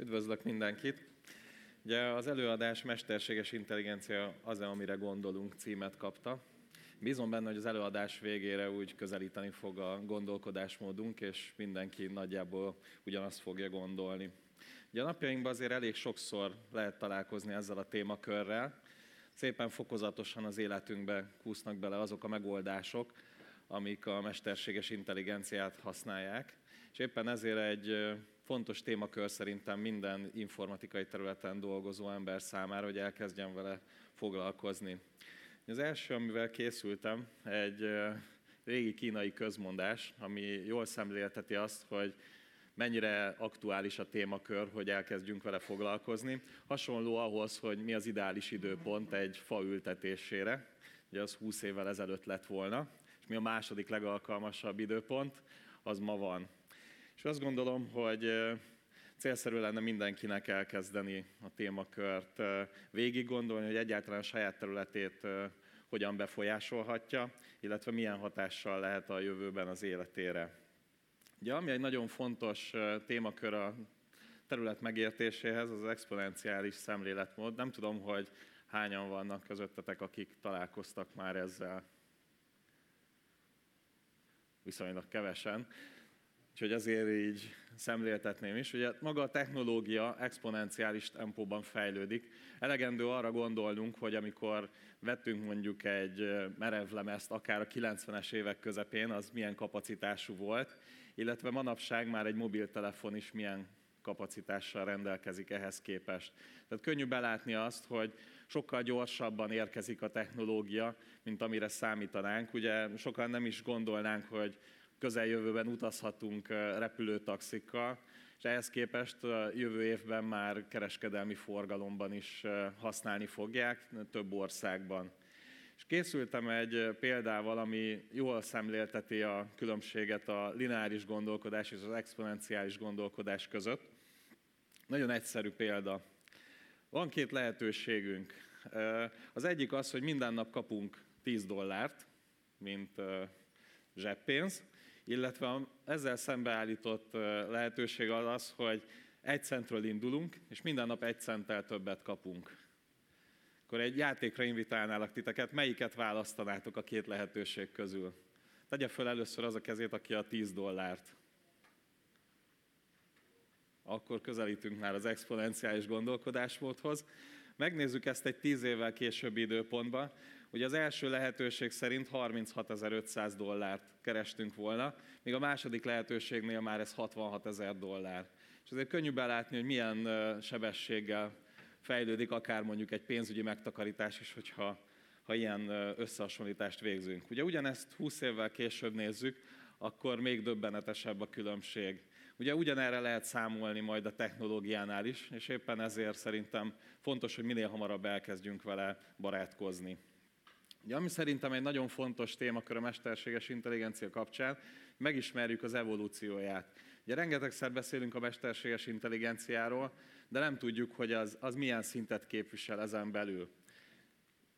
Üdvözlök mindenkit! Ugye az előadás Mesterséges Intelligencia az, amire gondolunk címet kapta. Bízom benne, hogy az előadás végére úgy közelíteni fog a gondolkodásmódunk, és mindenki nagyjából ugyanazt fogja gondolni. Ugye a napjainkban azért elég sokszor lehet találkozni ezzel a témakörrel. Szépen fokozatosan az életünkbe kúsznak bele azok a megoldások, amik a mesterséges intelligenciát használják. És éppen ezért egy fontos témakör szerintem minden informatikai területen dolgozó ember számára, hogy elkezdjen vele foglalkozni. Az első, amivel készültem, egy régi kínai közmondás, ami jól szemlélteti azt, hogy mennyire aktuális a témakör, hogy elkezdjünk vele foglalkozni. Hasonló ahhoz, hogy mi az ideális időpont egy fa ültetésére, ugye az 20 évvel ezelőtt lett volna, és mi a második legalkalmasabb időpont, az ma van. És azt gondolom, hogy célszerű lenne mindenkinek elkezdeni a témakört, végig gondolni, hogy egyáltalán a saját területét hogyan befolyásolhatja, illetve milyen hatással lehet a jövőben az életére. Ugye, ami egy nagyon fontos témakör a terület megértéséhez, az, exponenciális szemléletmód. Nem tudom, hogy hányan vannak közöttetek, akik találkoztak már ezzel. Viszonylag kevesen. Úgyhogy azért így szemléltetném is. Ugye maga a technológia exponenciális tempóban fejlődik. Elegendő arra gondolnunk, hogy amikor vettünk mondjuk egy merevlemezt, akár a 90-es évek közepén, az milyen kapacitású volt, illetve manapság már egy mobiltelefon is milyen kapacitással rendelkezik ehhez képest. Tehát könnyű belátni azt, hogy sokkal gyorsabban érkezik a technológia, mint amire számítanánk. Ugye sokan nem is gondolnánk, hogy közeljövőben utazhatunk repülőtaxikkal, és ehhez képest jövő évben már kereskedelmi forgalomban is használni fogják több országban. És készültem egy példával, ami jól szemlélteti a különbséget a lineáris gondolkodás és az exponenciális gondolkodás között. Nagyon egyszerű példa. Van két lehetőségünk. Az egyik az, hogy minden nap kapunk 10 dollárt, mint zseppénz, illetve ezzel szembeállított lehetőség az az, hogy egy centről indulunk, és minden nap egy centtel többet kapunk. Akkor egy játékra invitálnálak titeket, melyiket választanátok a két lehetőség közül? Tegye föl először az a kezét, aki a 10 dollárt. Akkor közelítünk már az exponenciális gondolkodásmódhoz. Megnézzük ezt egy 10 évvel későbbi időpontban. Ugye az első lehetőség szerint 36.500 dollárt kerestünk volna, míg a második lehetőségnél már ez 66 ezer dollár. És azért könnyű belátni, hogy milyen sebességgel fejlődik akár mondjuk egy pénzügyi megtakarítás is, hogyha ha ilyen összehasonlítást végzünk. Ugye ugyanezt 20 évvel később nézzük, akkor még döbbenetesebb a különbség. Ugye ugyanerre lehet számolni majd a technológiánál is, és éppen ezért szerintem fontos, hogy minél hamarabb elkezdjünk vele barátkozni. Ugye, ami szerintem egy nagyon fontos témakör a mesterséges intelligencia kapcsán, megismerjük az evolúcióját. Ugye rengetegszer beszélünk a mesterséges intelligenciáról, de nem tudjuk, hogy az, az milyen szintet képvisel ezen belül.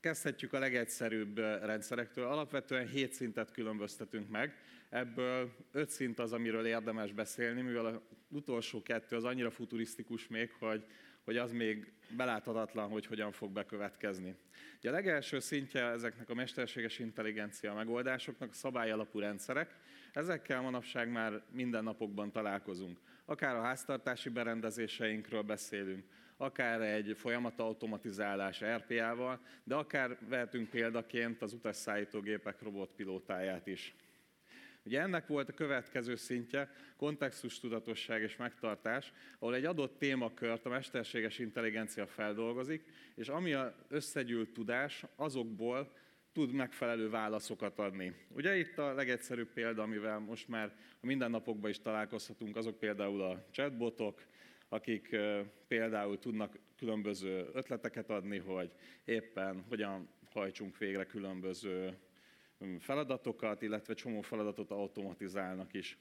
Kezdhetjük a legegyszerűbb rendszerektől. Alapvetően 7 szintet különböztetünk meg. Ebből 5 szint az, amiről érdemes beszélni, mivel az utolsó kettő az annyira futurisztikus még, hogy hogy az még beláthatatlan, hogy hogyan fog bekövetkezni. Ugye a legelső szintje ezeknek a mesterséges intelligencia megoldásoknak a szabályalapú rendszerek. Ezekkel manapság már mindennapokban találkozunk. Akár a háztartási berendezéseinkről beszélünk, akár egy folyamatautomatizálás RPA-val, de akár vehetünk példaként az utasszállítógépek robotpilótáját is. Ugye ennek volt a következő szintje, kontextus tudatosság és megtartás, ahol egy adott témakört a mesterséges intelligencia feldolgozik, és ami a összegyűlt tudás, azokból tud megfelelő válaszokat adni. Ugye itt a legegyszerűbb példa, amivel most már a mindennapokban is találkozhatunk, azok például a chatbotok, akik például tudnak különböző ötleteket adni, hogy éppen hogyan hajtsunk végre különböző feladatokat, illetve csomó feladatot automatizálnak is.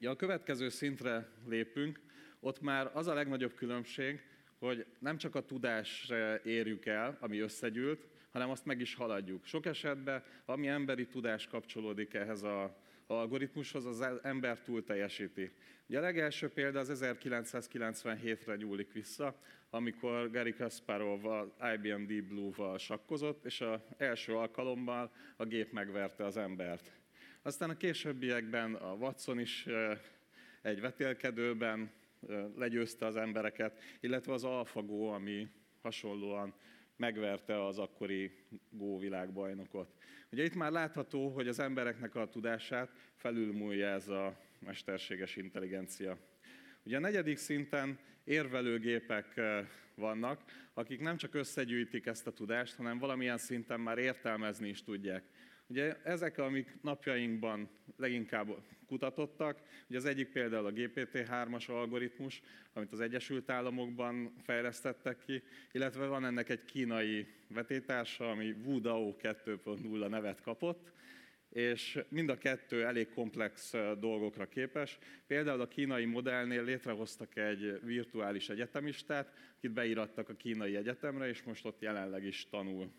Ja, a következő szintre lépünk, ott már az a legnagyobb különbség, hogy nem csak a tudás érjük el, ami összegyűlt, hanem azt meg is haladjuk. Sok esetben, ami emberi tudás kapcsolódik ehhez a algoritmushoz az ember túl teljesíti. Ugye a legelső példa az 1997-re nyúlik vissza, amikor Gary Kasparov a IBM Deep Blue-val sakkozott, és az első alkalommal a gép megverte az embert. Aztán a későbbiekben a Watson is egy vetélkedőben legyőzte az embereket, illetve az AlphaGo, ami hasonlóan megverte az akkori Go világbajnokot. Ugye itt már látható, hogy az embereknek a tudását felülmúlja ez a mesterséges intelligencia. Ugye a negyedik szinten érvelőgépek vannak, akik nem csak összegyűjtik ezt a tudást, hanem valamilyen szinten már értelmezni is tudják. Ugye ezek, amik napjainkban leginkább kutatottak, ugye az egyik például a GPT-3-as algoritmus, amit az Egyesült Államokban fejlesztettek ki, illetve van ennek egy kínai vetétársa, ami Wudao 2.0 nevet kapott, és mind a kettő elég komplex dolgokra képes. Például a kínai modellnél létrehoztak egy virtuális egyetemistát, akit beírattak a kínai egyetemre, és most ott jelenleg is tanul.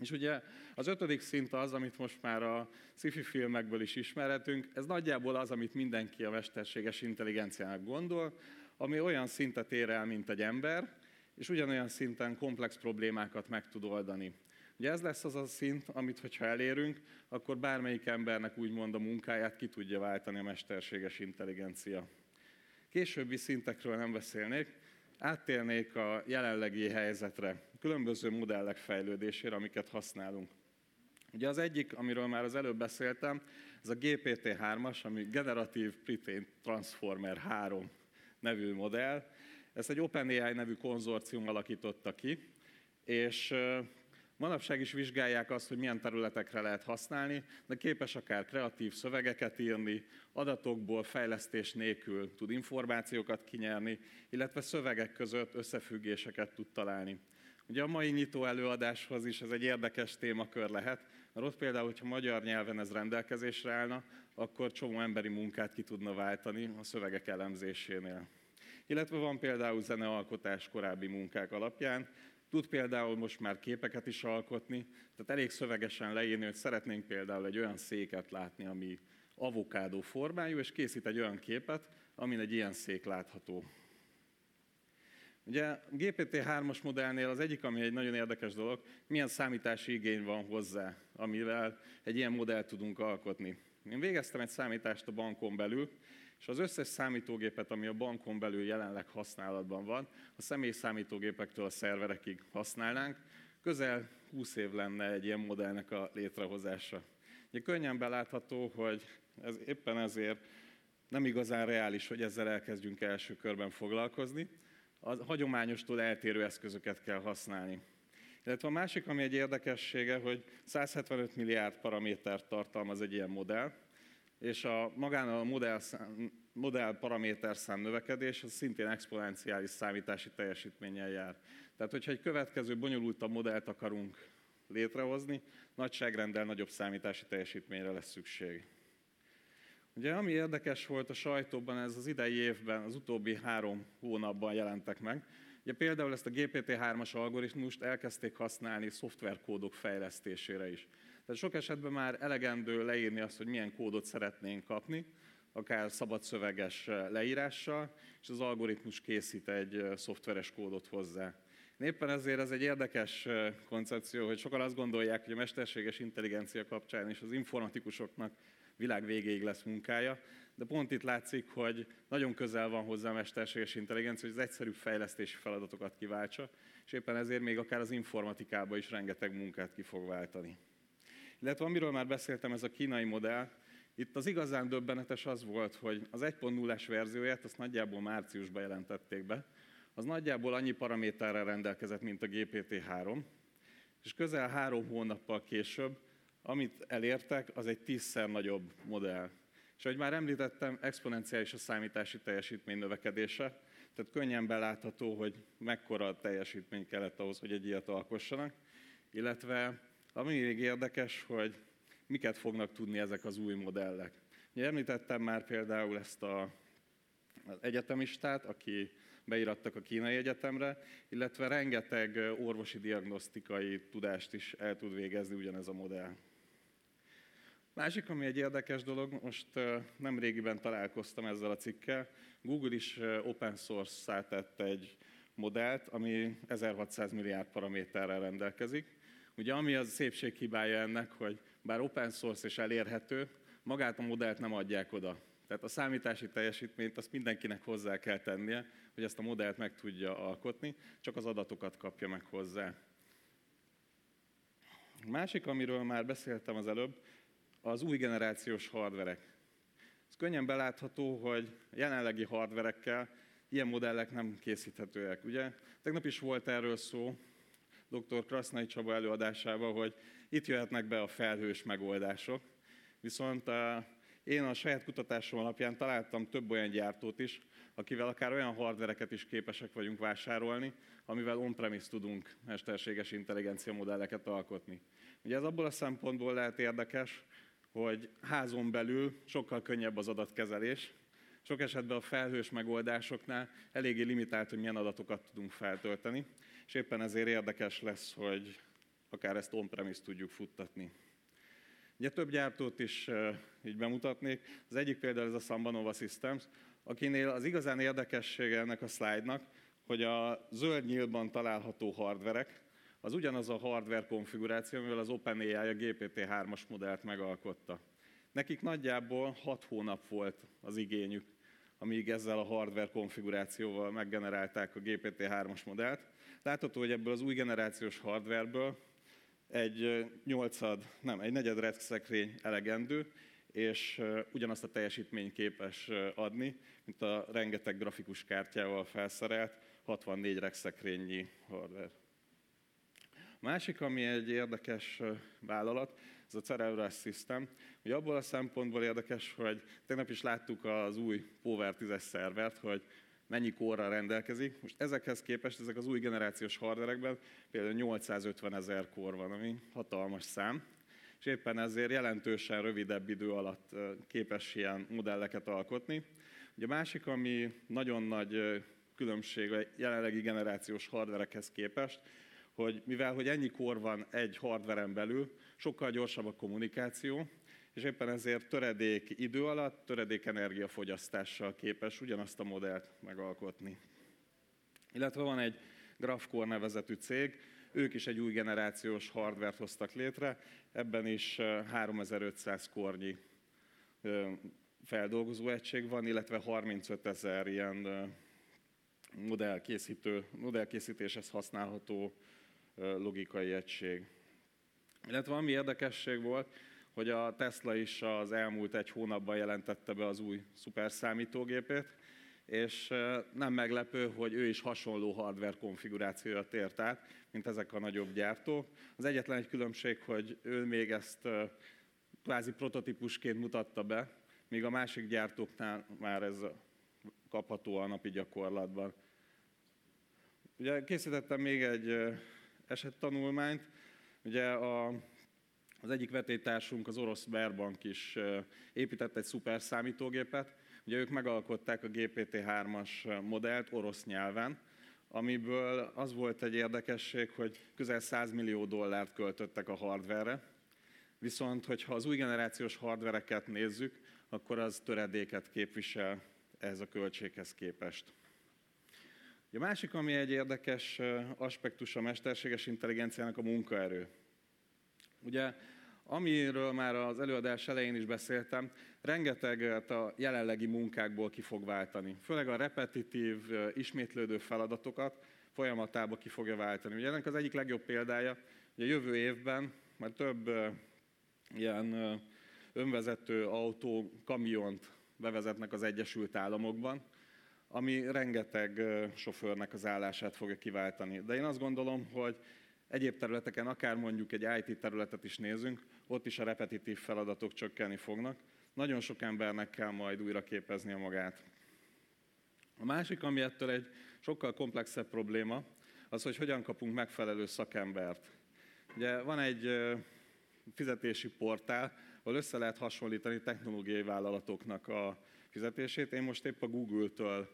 És ugye az ötödik szint az, amit most már a sci-fi filmekből is ismerhetünk, ez nagyjából az, amit mindenki a mesterséges intelligenciának gondol, ami olyan szintet ér el, mint egy ember, és ugyanolyan szinten komplex problémákat meg tud oldani. Ugye ez lesz az a szint, amit hogyha elérünk, akkor bármelyik embernek úgymond a munkáját ki tudja váltani a mesterséges intelligencia. Későbbi szintekről nem beszélnék, áttérnék a jelenlegi helyzetre, különböző modellek fejlődésére, amiket használunk. Ugye az egyik, amiről már az előbb beszéltem, ez a GPT-3-as, ami Generative Pre-trained Transformer 3 nevű modell. Ezt egy OpenAI nevű konzorcium alakította ki, és Manapság is vizsgálják azt, hogy milyen területekre lehet használni, de képes akár kreatív szövegeket írni, adatokból fejlesztés nélkül tud információkat kinyerni, illetve szövegek között összefüggéseket tud találni. Ugye a mai nyitó előadáshoz is ez egy érdekes témakör lehet, mert ott például, hogyha magyar nyelven ez rendelkezésre állna, akkor csomó emberi munkát ki tudna váltani a szövegek elemzésénél. Illetve van például zenealkotás korábbi munkák alapján, Tud például most már képeket is alkotni, tehát elég szövegesen leírni, hogy szeretnénk például egy olyan széket látni, ami avokádó formájú, és készít egy olyan képet, amin egy ilyen szék látható. Ugye GPT-3-as modellnél az egyik, ami egy nagyon érdekes dolog, milyen számítási igény van hozzá, amivel egy ilyen modellt tudunk alkotni. Én végeztem egy számítást a bankon belül, és az összes számítógépet, ami a bankon belül jelenleg használatban van, a személy számítógépektől a szerverekig használnánk, közel 20 év lenne egy ilyen modellnek a létrehozása. Ugye könnyen belátható, hogy ez éppen ezért nem igazán reális, hogy ezzel elkezdjünk első körben foglalkozni. A hagyományostól eltérő eszközöket kell használni. Illetve a másik, ami egy érdekessége, hogy 175 milliárd paramétert tartalmaz egy ilyen modell, és a magán a modell, modell paraméterszám növekedés az szintén exponenciális számítási teljesítménnyel jár. Tehát, hogyha egy következő bonyolultabb modellt akarunk létrehozni, nagyságrendel nagyobb számítási teljesítményre lesz szükség. Ugye ami érdekes volt a sajtóban, ez az idei évben, az utóbbi három hónapban jelentek meg. Ugye például ezt a GPT-3-as algoritmust elkezdték használni szoftverkódok fejlesztésére is. Tehát sok esetben már elegendő leírni azt, hogy milyen kódot szeretnénk kapni, akár szabad szöveges leírással, és az algoritmus készít egy szoftveres kódot hozzá. Éppen ezért ez egy érdekes koncepció, hogy sokan azt gondolják, hogy a mesterséges intelligencia kapcsán is az informatikusoknak világ végéig lesz munkája, de pont itt látszik, hogy nagyon közel van hozzá a mesterséges intelligencia, hogy az egyszerű fejlesztési feladatokat kiváltsa, és éppen ezért még akár az informatikába is rengeteg munkát ki fog váltani. Illetve amiről már beszéltem, ez a kínai modell, itt az igazán döbbenetes az volt, hogy az 1.0-es verzióját azt nagyjából márciusban jelentették be, az nagyjából annyi paraméterrel rendelkezett, mint a GPT-3, és közel három hónappal később, amit elértek, az egy tízszer nagyobb modell. És ahogy már említettem, exponenciális a számítási teljesítmény növekedése, tehát könnyen belátható, hogy mekkora teljesítmény kellett ahhoz, hogy egy ilyet alkossanak, illetve ami még érdekes, hogy miket fognak tudni ezek az új modellek. Ugye említettem már például ezt a, az egyetemistát, aki beirattak a kínai egyetemre, illetve rengeteg orvosi diagnosztikai tudást is el tud végezni ugyanez a modell. Másik, ami egy érdekes dolog, most nem régiben találkoztam ezzel a cikkel, Google is open source tett egy modellt, ami 1600 milliárd paraméterrel rendelkezik. Ugye ami az szépség hibája ennek, hogy bár open source és elérhető, magát a modellt nem adják oda. Tehát a számítási teljesítményt azt mindenkinek hozzá kell tennie, hogy ezt a modellt meg tudja alkotni, csak az adatokat kapja meg hozzá. Másik, amiről már beszéltem az előbb, az új generációs hardverek. Ez könnyen belátható, hogy jelenlegi hardverekkel ilyen modellek nem készíthetőek. Ugye? Tegnap is volt erről szó, dr. Krasznai Csaba előadásában, hogy itt jöhetnek be a felhős megoldások. Viszont eh, én a saját kutatásom alapján találtam több olyan gyártót is, akivel akár olyan hardvereket is képesek vagyunk vásárolni, amivel on-premise tudunk mesterséges intelligencia modelleket alkotni. Ugye ez abból a szempontból lehet érdekes, hogy házon belül sokkal könnyebb az adatkezelés. Sok esetben a felhős megoldásoknál eléggé limitált, hogy milyen adatokat tudunk feltölteni, és éppen ezért érdekes lesz, hogy akár ezt on-premise tudjuk futtatni. Ugye több gyártót is így bemutatnék. Az egyik például ez a Sambanova Systems, akinél az igazán érdekessége ennek a szlájdnak, hogy a zöld nyílban található hardverek, az ugyanaz a hardware konfiguráció, amivel az OpenAI a GPT-3-as modellt megalkotta. Nekik nagyjából 6 hónap volt az igényük, amíg ezzel a hardware konfigurációval meggenerálták a GPT-3-as modellt. Látható, hogy ebből az új generációs hardwareből egy nyolcad, nem, egy negyed rack szekrény elegendő, és ugyanazt a teljesítmény képes adni, mint a rengeteg grafikus kártyával felszerelt 64 rack szekrényi hardware. A másik, ami egy érdekes vállalat, ez a Cerebras System. Ugye abból a szempontból érdekes, hogy tegnap is láttuk az új Power 10-es szervert, hogy mennyi korral rendelkezik. Most ezekhez képest, ezek az új generációs hardverekben például 850 ezer kor van, ami hatalmas szám, és éppen ezért jelentősen rövidebb idő alatt képes ilyen modelleket alkotni. Ugye a másik, ami nagyon nagy különbség a jelenlegi generációs hardverekhez képest, hogy mivel hogy ennyi kor van egy hardveren belül, sokkal gyorsabb a kommunikáció, és éppen ezért töredék idő alatt, töredék energiafogyasztással képes ugyanazt a modellt megalkotni. Illetve van egy Graphcore nevezetű cég, ők is egy új generációs hardvert hoztak létre, ebben is 3500 kornyi feldolgozó egység van, illetve 35 ezer ilyen modellkészítő, modellkészítéshez használható logikai egység. Illetve ami érdekesség volt, hogy a Tesla is az elmúlt egy hónapban jelentette be az új szuperszámítógépét, és nem meglepő, hogy ő is hasonló hardware konfigurációra tért át, mint ezek a nagyobb gyártók. Az egyetlen egy különbség, hogy ő még ezt kvázi prototípusként mutatta be, míg a másik gyártóknál már ez kapható a napi gyakorlatban. Ugye készítettem még egy esettanulmányt. Ugye a, az egyik vetétársunk, az orosz Berbank is épített egy szuper számítógépet. Ugye ők megalkották a GPT-3-as modellt orosz nyelven, amiből az volt egy érdekesség, hogy közel 100 millió dollárt költöttek a hardverre, viszont hogyha az új generációs hardvereket nézzük, akkor az töredéket képvisel ehhez a költséghez képest. A másik, ami egy érdekes aspektus a mesterséges intelligenciának a munkaerő. Ugye, amiről már az előadás elején is beszéltem, rengeteget a jelenlegi munkákból ki fog váltani. Főleg a repetitív, ismétlődő feladatokat folyamatába ki fogja váltani. Ugye ennek az egyik legjobb példája, hogy a jövő évben már több ilyen önvezető autó, kamiont bevezetnek az Egyesült Államokban, ami rengeteg sofőrnek az állását fogja kiváltani. De én azt gondolom, hogy egyéb területeken, akár mondjuk egy IT területet is nézünk, ott is a repetitív feladatok csökkenni fognak. Nagyon sok embernek kell majd újra a magát. A másik, ami ettől egy sokkal komplexebb probléma, az, hogy hogyan kapunk megfelelő szakembert. Ugye van egy fizetési portál, ahol össze lehet hasonlítani technológiai vállalatoknak a fizetését. Én most épp a Google-től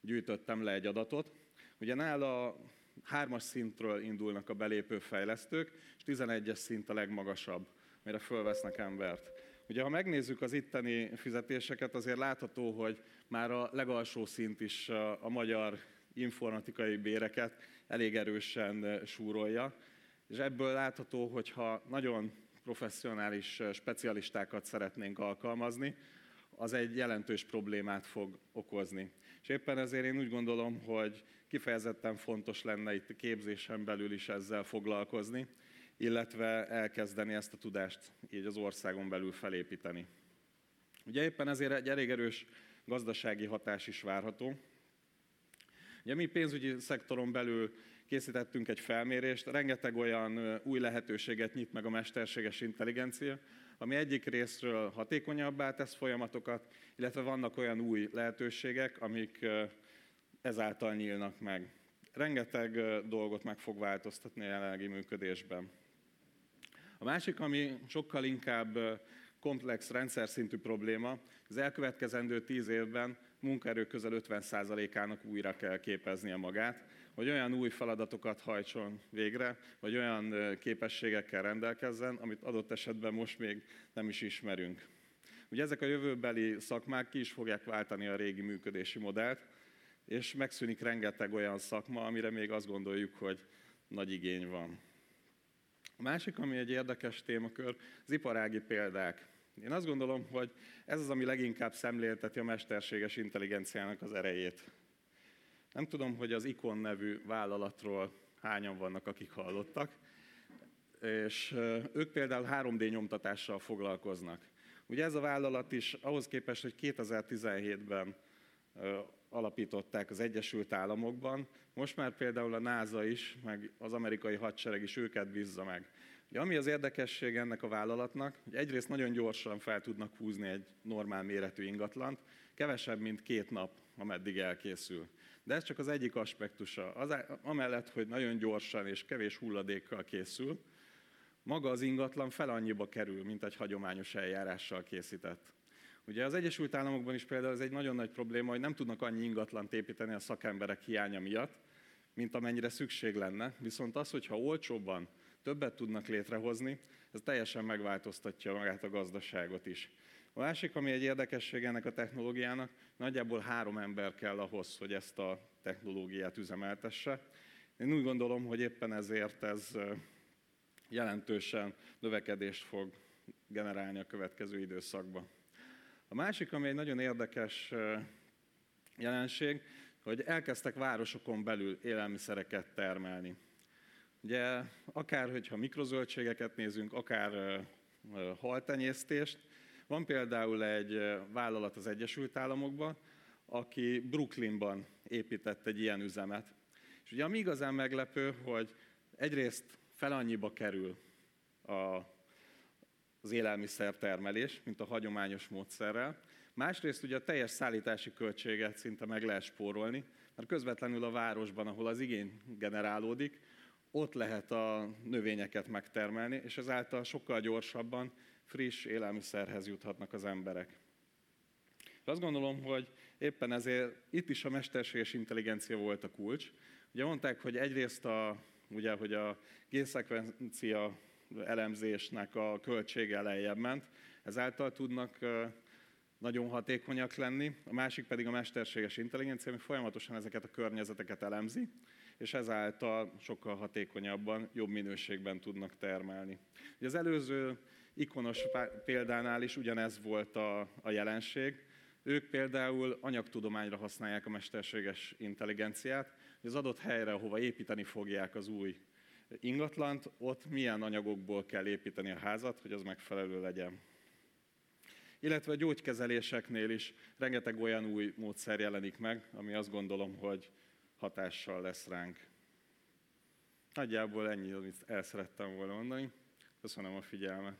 gyűjtöttem le egy adatot. Ugye nála hármas szintről indulnak a belépő fejlesztők, és 11-es szint a legmagasabb, mire fölvesznek embert. Ugye, ha megnézzük az itteni fizetéseket, azért látható, hogy már a legalsó szint is a magyar informatikai béreket elég erősen súrolja, és ebből látható, hogy ha nagyon professzionális specialistákat szeretnénk alkalmazni, az egy jelentős problémát fog okozni. És éppen ezért én úgy gondolom, hogy kifejezetten fontos lenne itt a képzésen belül is ezzel foglalkozni, illetve elkezdeni ezt a tudást így az országon belül felépíteni. Ugye éppen ezért egy elég erős gazdasági hatás is várható. Ugye mi pénzügyi szektoron belül készítettünk egy felmérést, rengeteg olyan új lehetőséget nyit meg a mesterséges intelligencia, ami egyik részről hatékonyabbá tesz folyamatokat, illetve vannak olyan új lehetőségek, amik ezáltal nyílnak meg. Rengeteg dolgot meg fog változtatni a jelenlegi működésben. A másik, ami sokkal inkább komplex rendszer szintű probléma, az elkövetkezendő tíz évben munkaerő közel 50%-ának újra kell képeznie magát, hogy olyan új feladatokat hajtson végre, vagy olyan képességekkel rendelkezzen, amit adott esetben most még nem is ismerünk. Ugye ezek a jövőbeli szakmák ki is fogják váltani a régi működési modellt, és megszűnik rengeteg olyan szakma, amire még azt gondoljuk, hogy nagy igény van. A másik, ami egy érdekes témakör, az iparági példák. Én azt gondolom, hogy ez az, ami leginkább szemlélteti a mesterséges intelligenciának az erejét. Nem tudom, hogy az Ikon nevű vállalatról hányan vannak, akik hallottak, és ők például 3D nyomtatással foglalkoznak. Ugye ez a vállalat is ahhoz képest, hogy 2017-ben alapították az Egyesült Államokban, most már például a NASA is, meg az amerikai hadsereg is őket bízza meg. Ugye, ami az érdekesség ennek a vállalatnak, hogy egyrészt nagyon gyorsan fel tudnak húzni egy normál méretű ingatlant, kevesebb, mint két nap, ameddig elkészül. De ez csak az egyik aspektusa. Az, amellett, hogy nagyon gyorsan és kevés hulladékkal készül, maga az ingatlan fel annyiba kerül, mint egy hagyományos eljárással készített. Ugye az Egyesült Államokban is például ez egy nagyon nagy probléma, hogy nem tudnak annyi ingatlant építeni a szakemberek hiánya miatt, mint amennyire szükség lenne. Viszont az, hogyha olcsóbban többet tudnak létrehozni, ez teljesen megváltoztatja magát a gazdaságot is. A másik, ami egy érdekesség ennek a technológiának, nagyjából három ember kell ahhoz, hogy ezt a technológiát üzemeltesse. Én úgy gondolom, hogy éppen ezért ez jelentősen növekedést fog generálni a következő időszakban. A másik, ami egy nagyon érdekes jelenség, hogy elkezdtek városokon belül élelmiszereket termelni. Ugye akár, hogyha mikrozöldségeket nézünk, akár haltenyésztést, van például egy vállalat az Egyesült Államokban, aki Brooklynban épített egy ilyen üzemet. És ugye ami igazán meglepő, hogy egyrészt fel annyiba kerül a, az élelmiszertermelés, mint a hagyományos módszerrel. Másrészt ugye a teljes szállítási költséget szinte meg lehet spórolni, mert közvetlenül a városban, ahol az igény generálódik, ott lehet a növényeket megtermelni, és ezáltal sokkal gyorsabban friss élelmiszerhez juthatnak az emberek. És azt gondolom, hogy éppen ezért itt is a mesterséges intelligencia volt a kulcs. Ugye mondták, hogy egyrészt a, ugye, hogy a génszekvencia elemzésnek a költsége lejjebb ment, ezáltal tudnak nagyon hatékonyak lenni, a másik pedig a mesterséges intelligencia, ami folyamatosan ezeket a környezeteket elemzi, és ezáltal sokkal hatékonyabban, jobb minőségben tudnak termelni. Ugye az előző ikonos példánál is ugyanez volt a, a jelenség. Ők például anyagtudományra használják a mesterséges intelligenciát, hogy az adott helyre, ahova építeni fogják az új ingatlant, ott milyen anyagokból kell építeni a házat, hogy az megfelelő legyen. Illetve a gyógykezeléseknél is rengeteg olyan új módszer jelenik meg, ami azt gondolom, hogy hatással lesz ránk. Nagyjából ennyi, amit el szerettem volna mondani. Köszönöm a figyelmet.